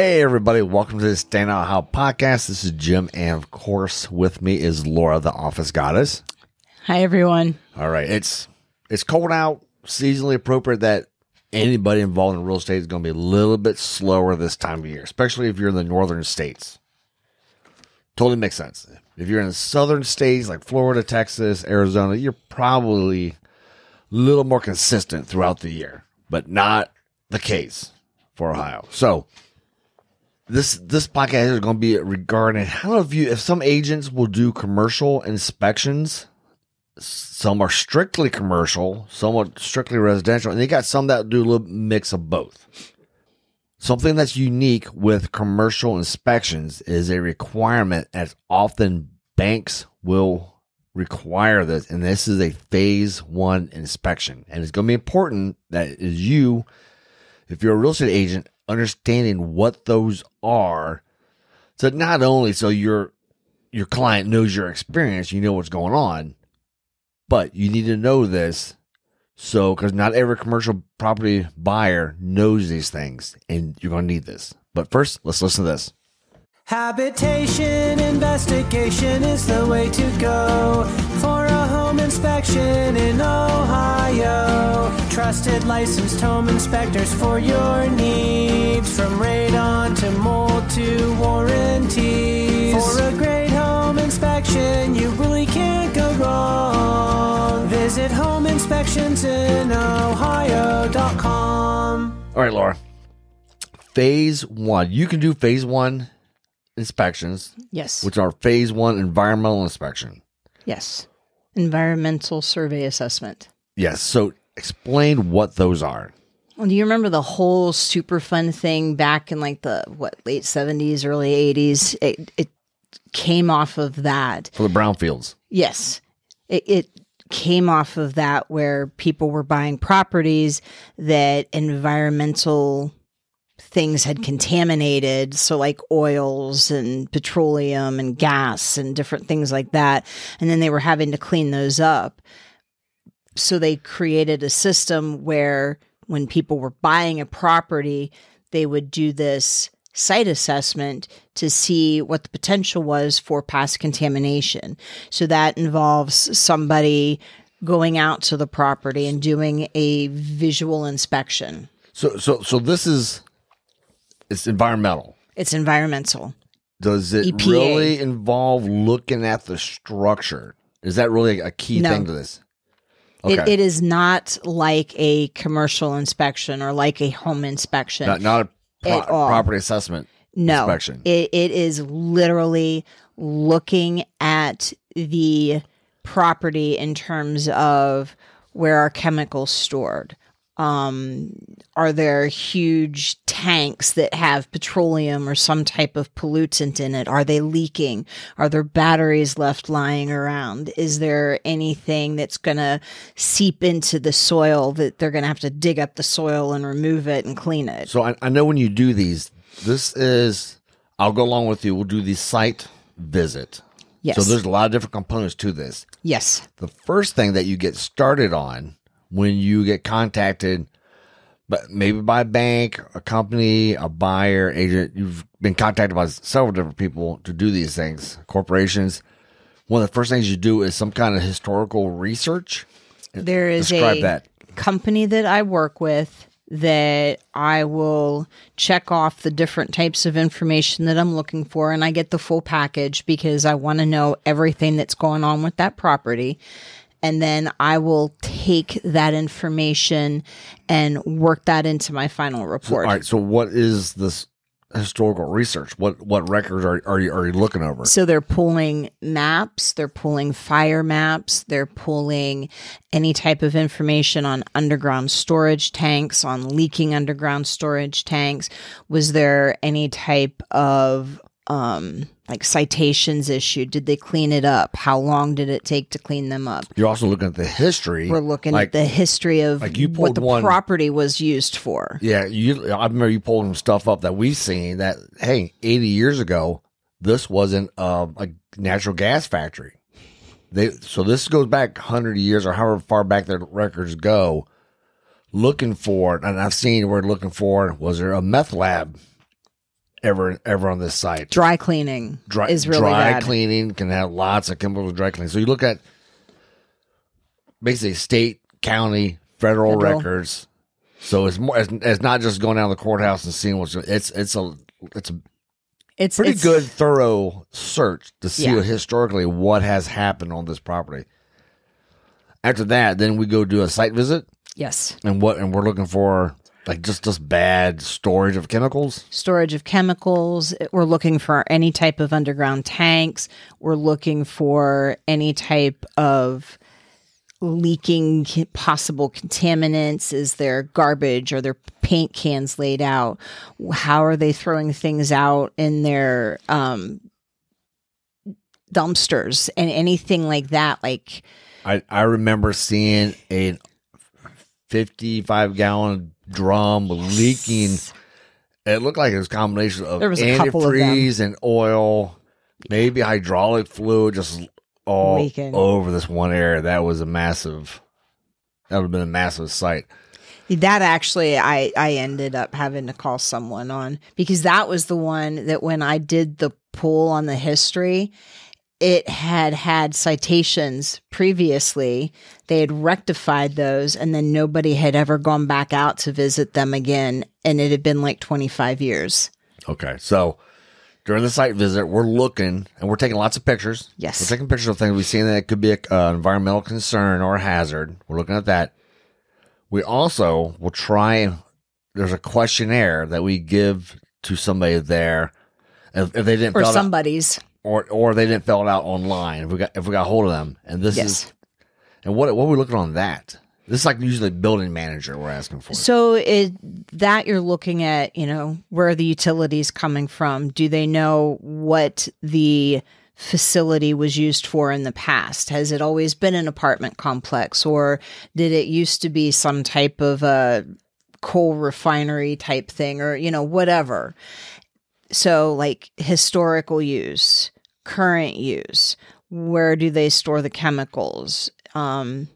Hey, everybody, welcome to the Stand Out Ohio podcast. This is Jim, and of course, with me is Laura, the office goddess. Hi, everyone. All right, it's it's cold out, seasonally appropriate that anybody involved in real estate is going to be a little bit slower this time of year, especially if you're in the northern states. Totally makes sense. If you're in the southern states like Florida, Texas, Arizona, you're probably a little more consistent throughout the year, but not the case for Ohio. So, this this podcast is going to be regarding how if you if some agents will do commercial inspections some are strictly commercial some are strictly residential and they got some that do a little mix of both. Something that's unique with commercial inspections is a requirement as often banks will require this and this is a phase one inspection. And it's going to be important that is you if you're a real estate agent understanding what those are. So not only so your your client knows your experience you know what's going on but you need to know this. So because not every commercial property buyer knows these things and you're going to need this. But first let's listen to this. Habitation investigation is the way to go Trusted licensed home inspectors for your needs from radon to mold to warranties. For a great home inspection, you really can't go wrong. Visit homeinspectionsinohio.com. all right laura phase one you can do phase one inspections Yes. which are phase one environmental inspection yes. Environmental survey assessment. yes so explain what those are Well, do you remember the whole Superfund thing back in like the what late seventies, early eighties? It it came off of that. for the brownfields Yes. It, it came off of that where people were buying properties that environmental things had contaminated. So, like oils and petroleum and gas and different things like that. And then they were having to clean those up. So, they created a system where when people were buying a property, they would do this site assessment to see what the potential was for past contamination. So that involves somebody going out to the property and doing a visual inspection. So so so this is it's environmental. It's environmental. Does it EPA. really involve looking at the structure? Is that really a key No. thing to this? It, it is not like a commercial inspection or like a home inspection. not not a pro- property assessment no, inspection. It, it is literally looking at the property in terms of where are chemicals stored. Um, are there huge tanks that have petroleum or some type of pollutant in it? Are they leaking? Are there batteries left lying around? Is there anything that's going to seep into the soil that they're going to have to dig up the soil and remove it and clean it? so I, I know when you do these, this is I'll go along with you. We'll do the site visit. Yes. So there's a lot of different components to this. yes. the first thing that you get started on when you get contacted but maybe by a bank a company a buyer agent you've been contacted by several different people to do these things. Corporations one of the first things you do is some kind of historical research. There is describe a that. company that I work with that I will check off the different types of information that I'm looking for and I get the full package because I want to know everything that's going on with that property. And then I will take that information and work that into my final report. All right. so what is this historical research what what records are, are you are you looking over So they're pulling maps, they're pulling fire maps, they're pulling any type of information on underground storage tanks, on leaking underground storage tanks. Was there any type of um, like citations issued? Did they clean it up? How long did it take to clean them up? You're also looking at the history. We're looking like, at the history of like you what the one- property was used for. Yeah, you. I remember you pulling stuff up that we've seen that hey, eighty years ago, this wasn't um, a natural gas factory. They so this goes back hundred years or however far back their records go. Looking for, and I've seen we're looking for. Was there a meth lab ever ever on this site? Dry cleaning Dry, is really dry bad. cleaning can have lots of chemicals. Dry cleaning. So you look at basically state, county, federal, Federal. records. So it's more. It's, it's not just going down to the courthouse and seeing what's. It's it's a it's a It's pretty it's- good, thorough search to see Yeah. historically what has happened on this property. After that, then we go do a site visit Yes, and what and we're looking for like just just bad storage of chemicals. storage of chemicals. We're looking for any type of underground tanks. We're looking for any type of leaking possible contaminants. Is there garbage? Are there paint cans laid out? How are they throwing things out in their um, dumpsters and anything like that? Like I I remember seeing a 55 gallon drum leaking. It looked like it was a combination of There was a couple of them. antifreeze and oil, maybe hydraulic fluid, just all Leaking. over this one area. That was a massive. That would have been a massive site. That actually, I I ended up having to call someone on because that was the one that when I did the pull on the history, it had had citations previously. They had rectified those, and then nobody had ever gone back out to visit them again, and it had been like twenty five years. Okay, so during the site visit, we're looking and we're taking lots of pictures. Yes. we're taking pictures of things we see that could be an uh, environmental concern or a hazard. We're looking at that. We also will try. There's a questionnaire that we give to somebody there. If, if they didn't Or it out, somebody's or or they didn't fill it out online, if we got if we got hold of them, and this yes. is and what what are we looking on that? This is like usually building manager we're asking for. So it that you're looking at, you know, where are the utilities coming from? Do they know what the facility was used for in the past? Has it always been an apartment complex or did it used to be some type of a coal refinery type thing or, you know, whatever. So like historical use, current use, where do they store the chemicals? Um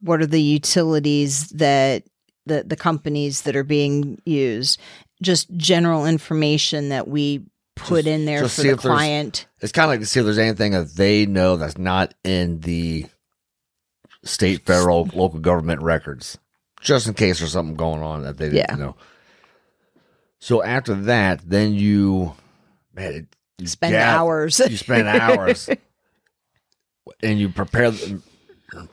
what are the utilities that the the companies that are being used just general information that we put Just- in there for the client It's kind of like to see if there's anything that they know that's not in the state, federal, local government records, just in case there's something going on that they didn't Yeah. know. So after that, then you, man, it, you spend gather- hours You spend hours, and you prepare, the,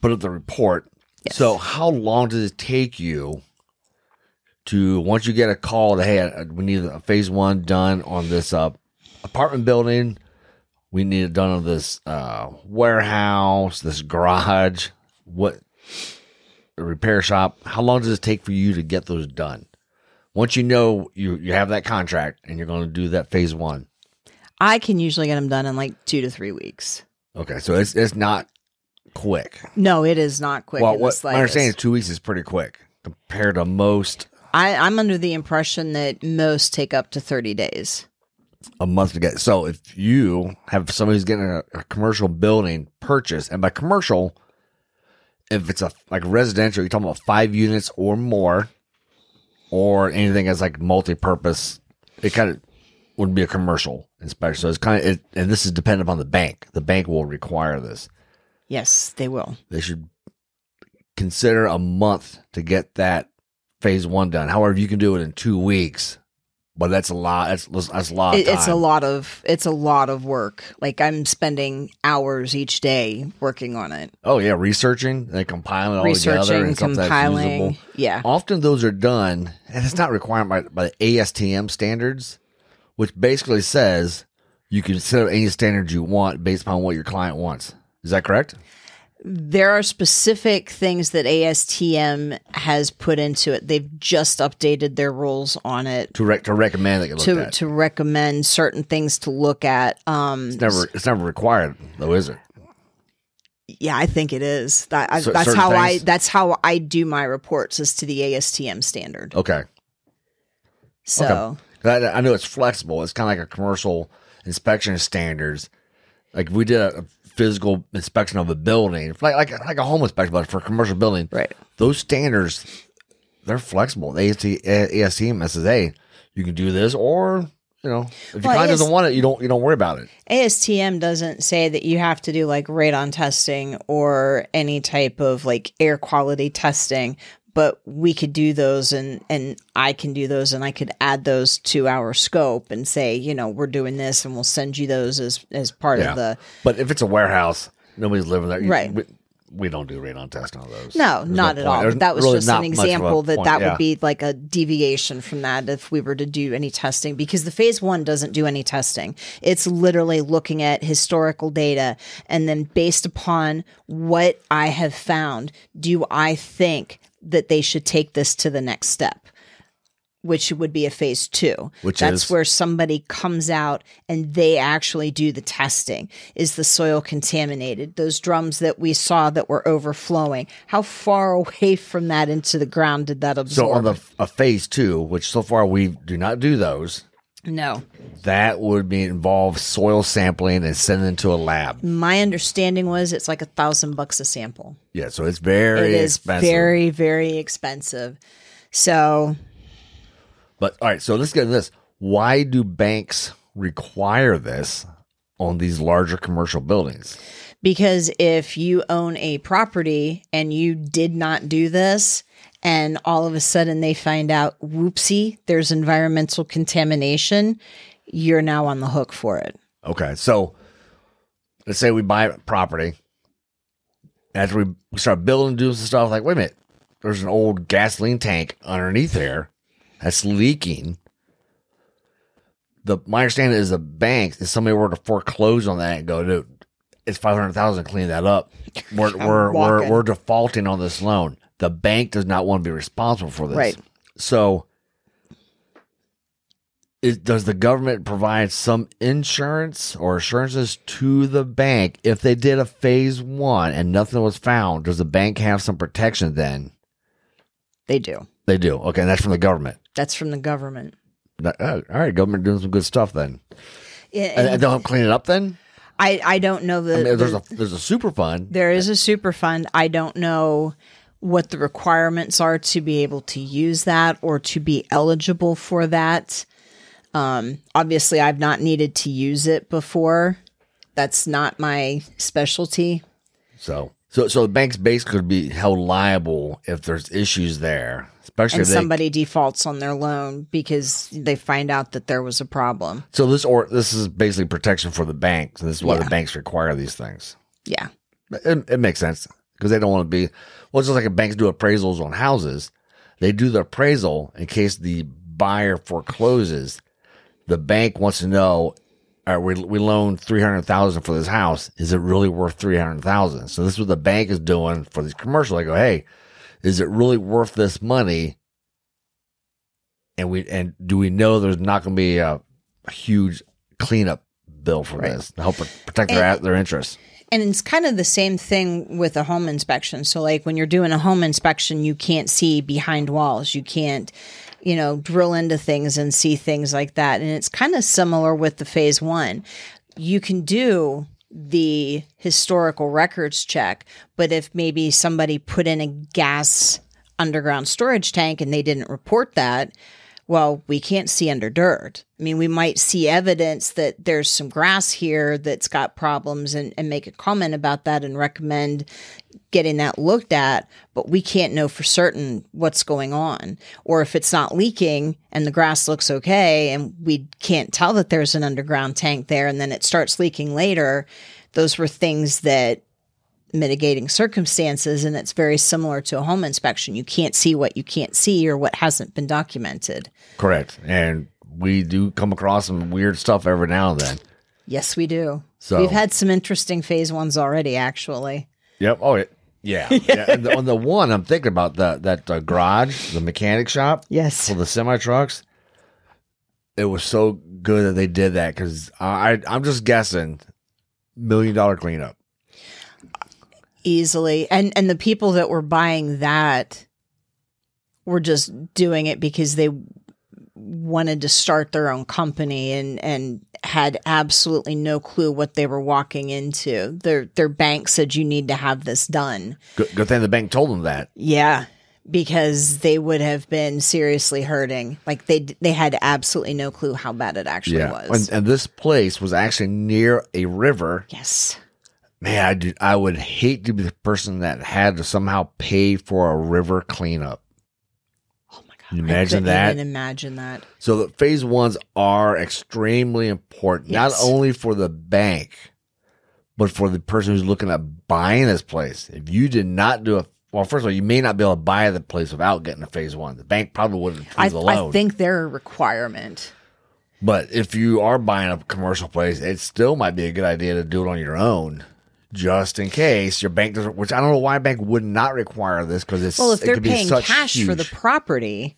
put up the report. Yes. So how long does it take you? To once you get a call to hey, uh, we need a phase one done on this uh, apartment building, we need it done on this uh, warehouse, this garage, what the repair shop. How long does it take for you to get those done? Once you know you you have that contract and you're going to do that phase one. I can usually get them done in like two to three weeks Okay, so it's it's not quick. no it is not quick well, what my understanding is two weeks is pretty quick compared to most I, i'm under the impression that most take up to 30 days a month to get. So if you have somebody who's getting a, a commercial building purchase, and by commercial, if it's a like residential, you're talking about five units or more, or anything that's like multi-purpose, it kind of wouldn't be a commercial inspection. So it's kind of, it, and this is dependent upon the bank. The bank will require this. yes they will They should consider a month to get that phase one done. However, you can do it in two weeks, but that's a lot. That's that's a lot. It's a lot of it's a lot of work like i'm spending hours each day working on it Oh yeah, researching, they compiling it all together and compiling yeah Often those are done, and it's not required by, by the ASTM standards, which basically says you can set up any standards you want based upon what your client wants. Is that correct? there are specific things that ASTM has put into it. They've just updated their rules on it To rec- to recommend that you look to to recommend certain things to look at. Um, it's never it's never required though, is it? yeah, I think it is. That I, that's how I that's how I do my reports is to the ASTM standard. Okay. So 'Cause I, I know it's flexible. It's kind of like a commercial inspection standards. Like we did a, a physical inspection of a building, like like like a home inspection, but for a commercial building. Right. Those standards, they're flexible. The says, hey, you can do this, or you know, if your Well, client AS doesn't want it, you don't you don't worry about it. ASTM doesn't say that you have to do like radon testing or any type of like air quality testing, but we could do those and and I can do those and I could add those to our scope and say, you know, we're doing this and we'll send you those as as part of the but if it's a warehouse, nobody's living there. Right. We, we don't do radon testing on those. No, There's not at all. There's But that was really just an much of a example that point, that yeah. would be like a deviation from that if we were to do any testing because the phase one doesn't do any testing. It's literally looking at historical data and then based upon what I have found, do I think that they should take this to the next step? Which would be a phase two. Which That's is? where somebody comes out and they actually do the testing. Is the soil contaminated? Those drums that we saw that were overflowing, how far away from that into the ground did that absorb? So on the a phase two, which so far we do not do those, no. that would be involve soil sampling and sending to a lab. My understanding was it's like a thousand bucks a sample. Yeah, so it's very It is expensive. very, very expensive. So but all right, so let's get into this. Why do banks require this on these larger commercial buildings? Because if you own a property and you did not do this, and all of a sudden they find out, whoopsie, there's environmental contamination, you're now on the hook for it. Okay, so let's say we buy a property. After we start building, doing some stuff, like, wait a minute, there's an old gasoline tank underneath there that's leaking. The my understanding is the bank, if somebody were to foreclose on that and go, dude, it's five hundred thousand, clean that up. We're we're we're, we're defaulting on this loan. The bank does not want to be responsible for this. Right. So is, does the government provide some insurance or assurances to the bank if they did a phase one and nothing was found? Does the bank have some protection then? They do. They do. Okay, and that's from the government. That's from the government. Uh, all right, government doing some good stuff then. Yeah, And, and they'll help clean it up then? I, I don't know the, I mean, there's the- a there's a super fund. there is a super fund. I don't know what the requirements are to be able to use that or to be eligible for that. Um, obviously, I've not needed to use it before. That's not my specialty. So so so the banks basically could be held liable if there's issues there, especially And if they, somebody defaults on their loan because they find out that there was a problem. So this or this is basically protection for the banks. This is why Yeah. the banks require these things. Yeah. It, it makes sense because they don't want to be. Well, it's just like banks do appraisals on houses, they do the appraisal in case the buyer forecloses. The bank wants to know, right, we we loaned three hundred thousand for this house. Is it really worth three hundred thousand? So this is what the bank is doing for these commercials. I go, hey, is it really worth this money? And we and do we know there's not going to be a, a huge cleanup bill for Right. this to help protect their their interests? And it's kind of the same thing with a home inspection. So, like when you're doing a home inspection, you can't see behind walls. You can't, you know, drill into things and see things like that. And it's kind of similar with the phase one. You can do the historical records check, but if maybe somebody put in a gas underground storage tank and they didn't report that, well, we can't see under dirt. I mean, we might see evidence that there's some grass here that's got problems and, and make a comment about that and recommend getting that looked at, but we can't know for certain what's going on. Or if it's not leaking and the grass looks okay and we can't tell that there's an underground tank there and then it starts leaking later, those were things that mitigating circumstances and it's very similar to a home inspection you can't see what you can't see or what hasn't been documented Correct. And we do come across some weird stuff every now and then. yes we do So- we've had some interesting phase ones already actually Yep. Oh, yeah. yeah. And the, on the one, I'm thinking about the, that uh, garage, the mechanic shop Yes. for the semi trucks. It was so good that they did that because I, I'm just guessing million dollar cleanup. Easily and and the people that were buying that were just doing it because they wanted to start their own company and and had absolutely no clue what they were walking into their their bank said you need to have this done Good, good thing the bank told them that. yeah because they would have been seriously hurting like they they had absolutely no clue how bad it actually Yeah. was And, and this place was actually near a river. yes Man, I, do, I would hate to be the person that had to somehow pay for a river cleanup. oh my god I imagine that? imagine that So the phase ones are extremely important, Yes. not only for the bank, but for the person who's looking at buying this place. If you did not do a well, first of all, you may not be able to buy the place without getting a phase one. The bank probably wouldn't I, approve the loan. I think they're a requirement but if you are buying a commercial place, it still might be a good idea to do it on your own. Just in case your bank doesn't, which I don't know why a bank would not require this because it's Well, if they're paying cash for the property,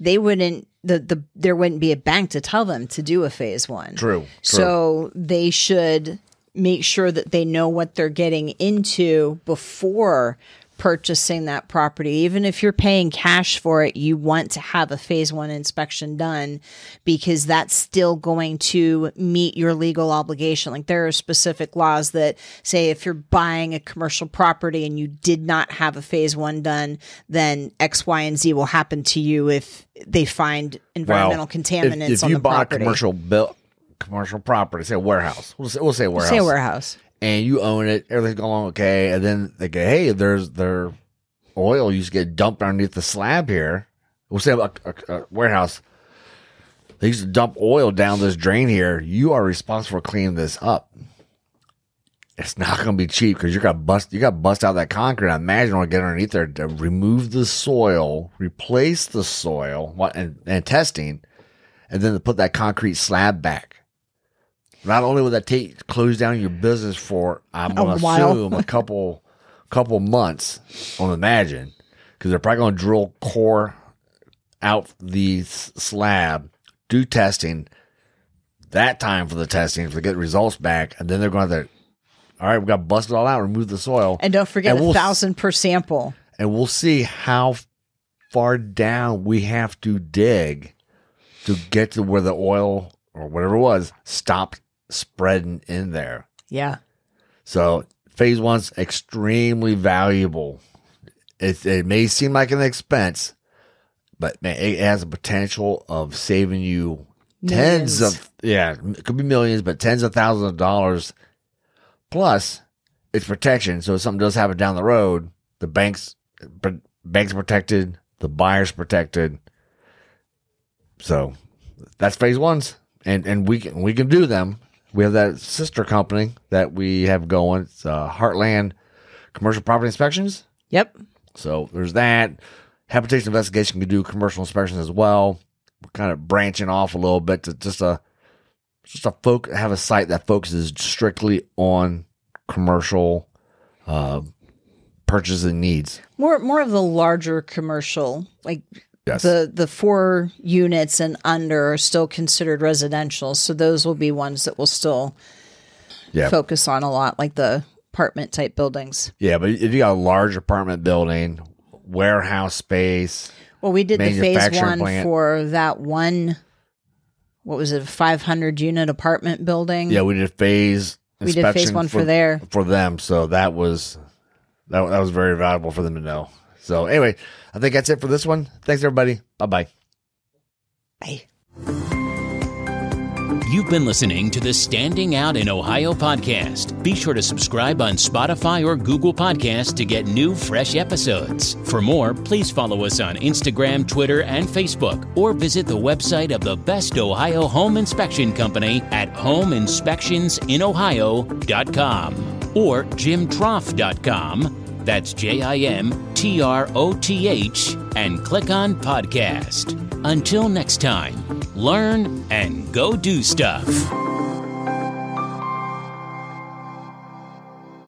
they wouldn't the, the there wouldn't be a bank to tell them to do a phase one. True, true. So they should make sure that they know what they're getting into before purchasing that property. Even if you're paying cash for it, you want to have a phase one inspection done because that's still going to meet your legal obligation. Like there are specific laws that say if you're buying a commercial property and you did not have a phase one done, then X, Y, and Z will happen to you if they find environmental Well, contaminants If, if on you the bought property. a commercial commercial property, say a warehouse, we'll say, we'll say a warehouse, Say a warehouse. and you own it, everything's going okay, and then they go, hey, there's their oil used to get dumped underneath the slab here. We'll say a, a, a warehouse. They used to dump oil down this drain here. You are responsible for cleaning this up. It's not going to be cheap because you got to bust. You got to bust out that concrete. I imagine or get underneath there to remove the soil, replace the soil, and, and testing, and then to put that concrete slab back. Not only would that take close down your business for I'm going to while. assume a couple couple months, I'll imagine, because they're probably going to drill core out the slab, do testing. That time for the testing to get results back, and then they're going to. All right, we got to bust it all out, remove the soil, And don't forget And a we'll- thousand per sample. and we'll see how far down we have to dig to get to where the oil or whatever it was stopped spreading in there. Yeah. So phase one's extremely valuable. It, it may seem like an expense, but man, it has the potential of saving you tens of yeah, it could be millions, but tens of thousands of dollars. Plus, it's protection. So if something does happen down the road, the banks banks protected, the buyer's protected. So that's phase ones, and and we can we can do them. We have that sister company that we have going. It's uh, Heartland Commercial Property Inspections. Yep. So there's that. Habitation investigation can do commercial inspections as well. We're kind of branching off a little bit to just a just a folk have a site that focuses strictly on commercial uh, purchases and needs. More more of the larger commercial, like Yes. the the four units and under are still considered residential. So those will be ones that will still Yeah. focus on a lot, like the apartment type buildings. Yeah, but if you got a large apartment building, warehouse space, Well, we did the phase one plant. for that one. What was it? Five hundred unit apartment building. yeah, we did phase. we did phase one for, there. for them. So that was that, that was very valuable for them to know. So anyway, I think that's it for this one. Thanks everybody. Bye bye. Bye. You've been listening to the Standing Out in Ohio podcast. Be sure to subscribe on Spotify or Google Podcasts to get new, fresh episodes. For more, please follow us on Instagram, Twitter, and Facebook, or visit the website of the best Ohio home inspection company at homeinspectionsinohio.com or jimtroth.com. That's J I M T R O T H, and click on podcast. Until next time, learn and go do stuff.